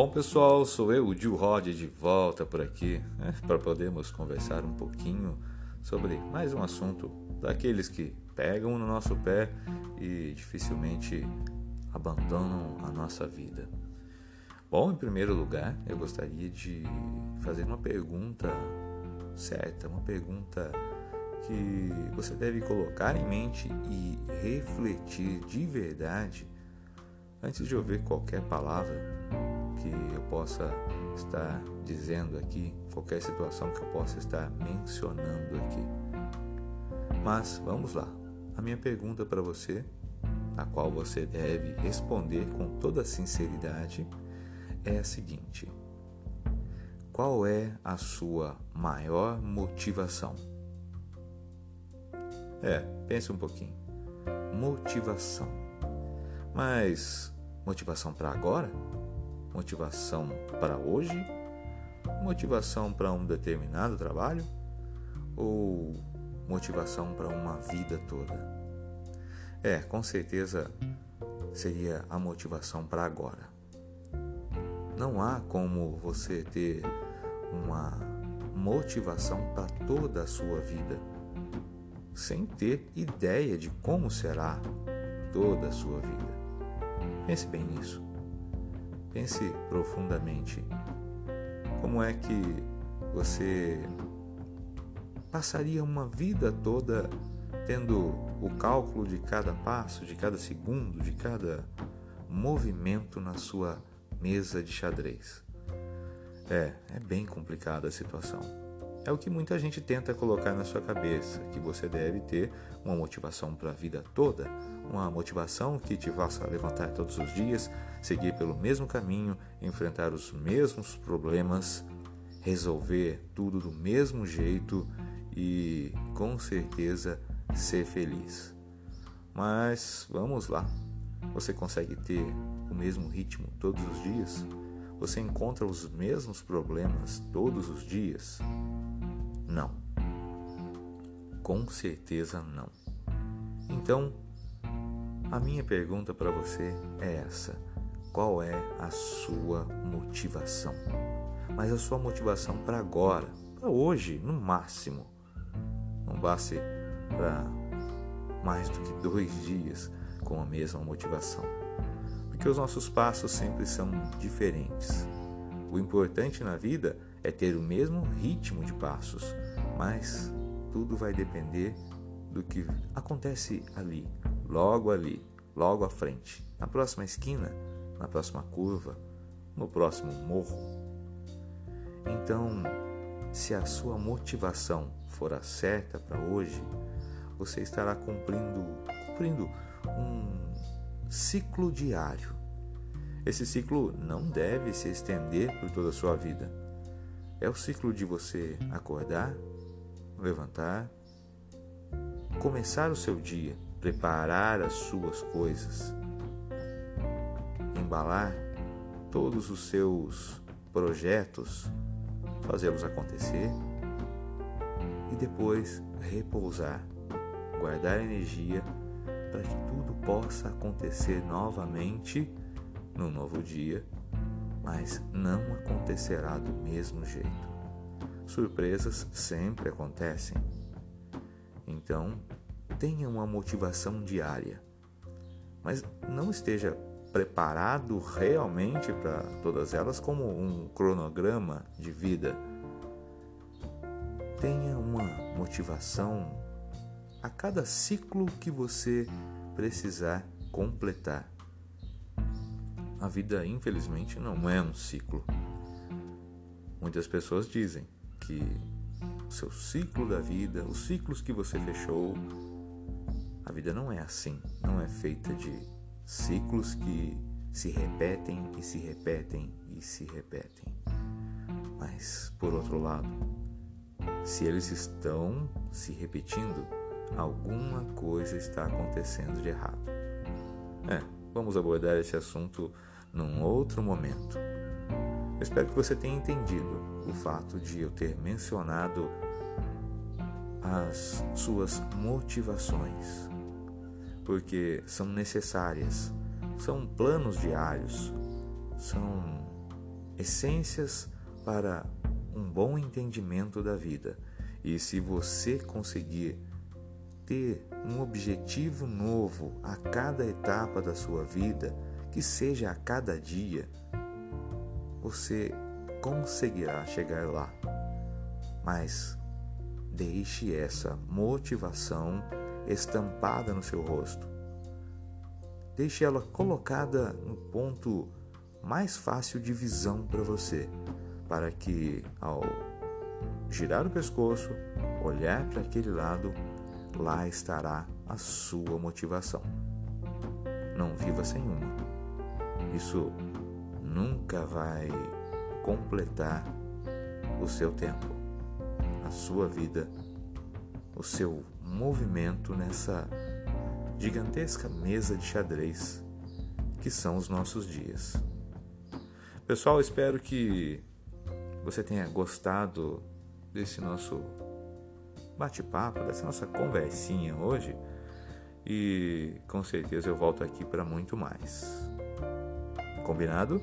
Bom pessoal, sou eu, o Gil Rod, de volta por aqui né, para podermos conversar um pouquinho sobre mais um assunto daqueles que pegam no nosso pé e dificilmente abandonam a nossa vida. Bom, em primeiro lugar, eu gostaria de fazer uma pergunta certa, uma pergunta que você deve colocar em mente e refletir de verdade antes de ouvir qualquer palavra que eu possa estar dizendo aqui, qualquer situação que eu possa estar mencionando aqui. Mas vamos lá. A minha pergunta para você, a qual você deve responder com toda sinceridade, é a seguinte: Qual é a sua maior motivação? É, pense um pouquinho. Motivação. Mas motivação para agora? Motivação para hoje, motivação para um determinado trabalho ou motivação para uma vida toda? É, com certeza seria a motivação para agora. Não há como você ter uma motivação para toda a sua vida sem ter ideia de como será toda a sua vida. Pense bem nisso. Pense profundamente. Como é que você passaria uma vida toda tendo o cálculo de cada passo, de cada segundo, de cada movimento na sua mesa de xadrez? É, é bem complicada a situação. É o que muita gente tenta colocar na sua cabeça, que você deve ter uma motivação para a vida toda, uma motivação que te faça levantar todos os dias, seguir pelo mesmo caminho, enfrentar os mesmos problemas, resolver tudo do mesmo jeito e com certeza ser feliz. Mas vamos lá. Você consegue ter o mesmo ritmo todos os dias? Você encontra os mesmos problemas todos os dias? Não. Com certeza não. Então, a minha pergunta para você é essa: qual é a sua motivação? Mas a sua motivação para agora, para hoje, no máximo. Não baste para mais do que dois dias com a mesma motivação. Porque os nossos passos sempre são diferentes. O importante na vida é ter o mesmo ritmo de passos, mas tudo vai depender do que acontece ali, logo ali, logo à frente, na próxima esquina, na próxima curva, no próximo morro. Então, se a sua motivação for a certa para hoje, você estará cumprindo, cumprindo um ciclo diário. Esse ciclo não deve se estender por toda a sua vida é o ciclo de você acordar, levantar, começar o seu dia, preparar as suas coisas, embalar todos os seus projetos, fazê-los acontecer e depois repousar, guardar energia para que tudo possa acontecer novamente no novo dia mas não acontecerá do mesmo jeito. Surpresas sempre acontecem. Então, tenha uma motivação diária, mas não esteja preparado realmente para todas elas como um cronograma de vida. Tenha uma motivação a cada ciclo que você precisar completar. A vida, infelizmente, não é um ciclo. Muitas pessoas dizem que o seu ciclo da vida, os ciclos que você fechou, a vida não é assim, não é feita de ciclos que se repetem e se repetem e se repetem. Mas, por outro lado, se eles estão se repetindo, alguma coisa está acontecendo de errado. É, vamos abordar esse assunto num outro momento. Eu espero que você tenha entendido o fato de eu ter mencionado as suas motivações, porque são necessárias, são planos diários, são essências para um bom entendimento da vida. E se você conseguir ter um objetivo novo a cada etapa da sua vida, que seja a cada dia, você conseguirá chegar lá. Mas deixe essa motivação estampada no seu rosto. Deixe ela colocada no ponto mais fácil de visão para você, para que ao girar o pescoço, olhar para aquele lado, lá estará a sua motivação. Não viva sem uma. Isso nunca vai completar o seu tempo, a sua vida, o seu movimento nessa gigantesca mesa de xadrez que são os nossos dias. Pessoal, espero que você tenha gostado desse nosso bate-papo, dessa nossa conversinha hoje. E com certeza eu volto aqui para muito mais. Combinado?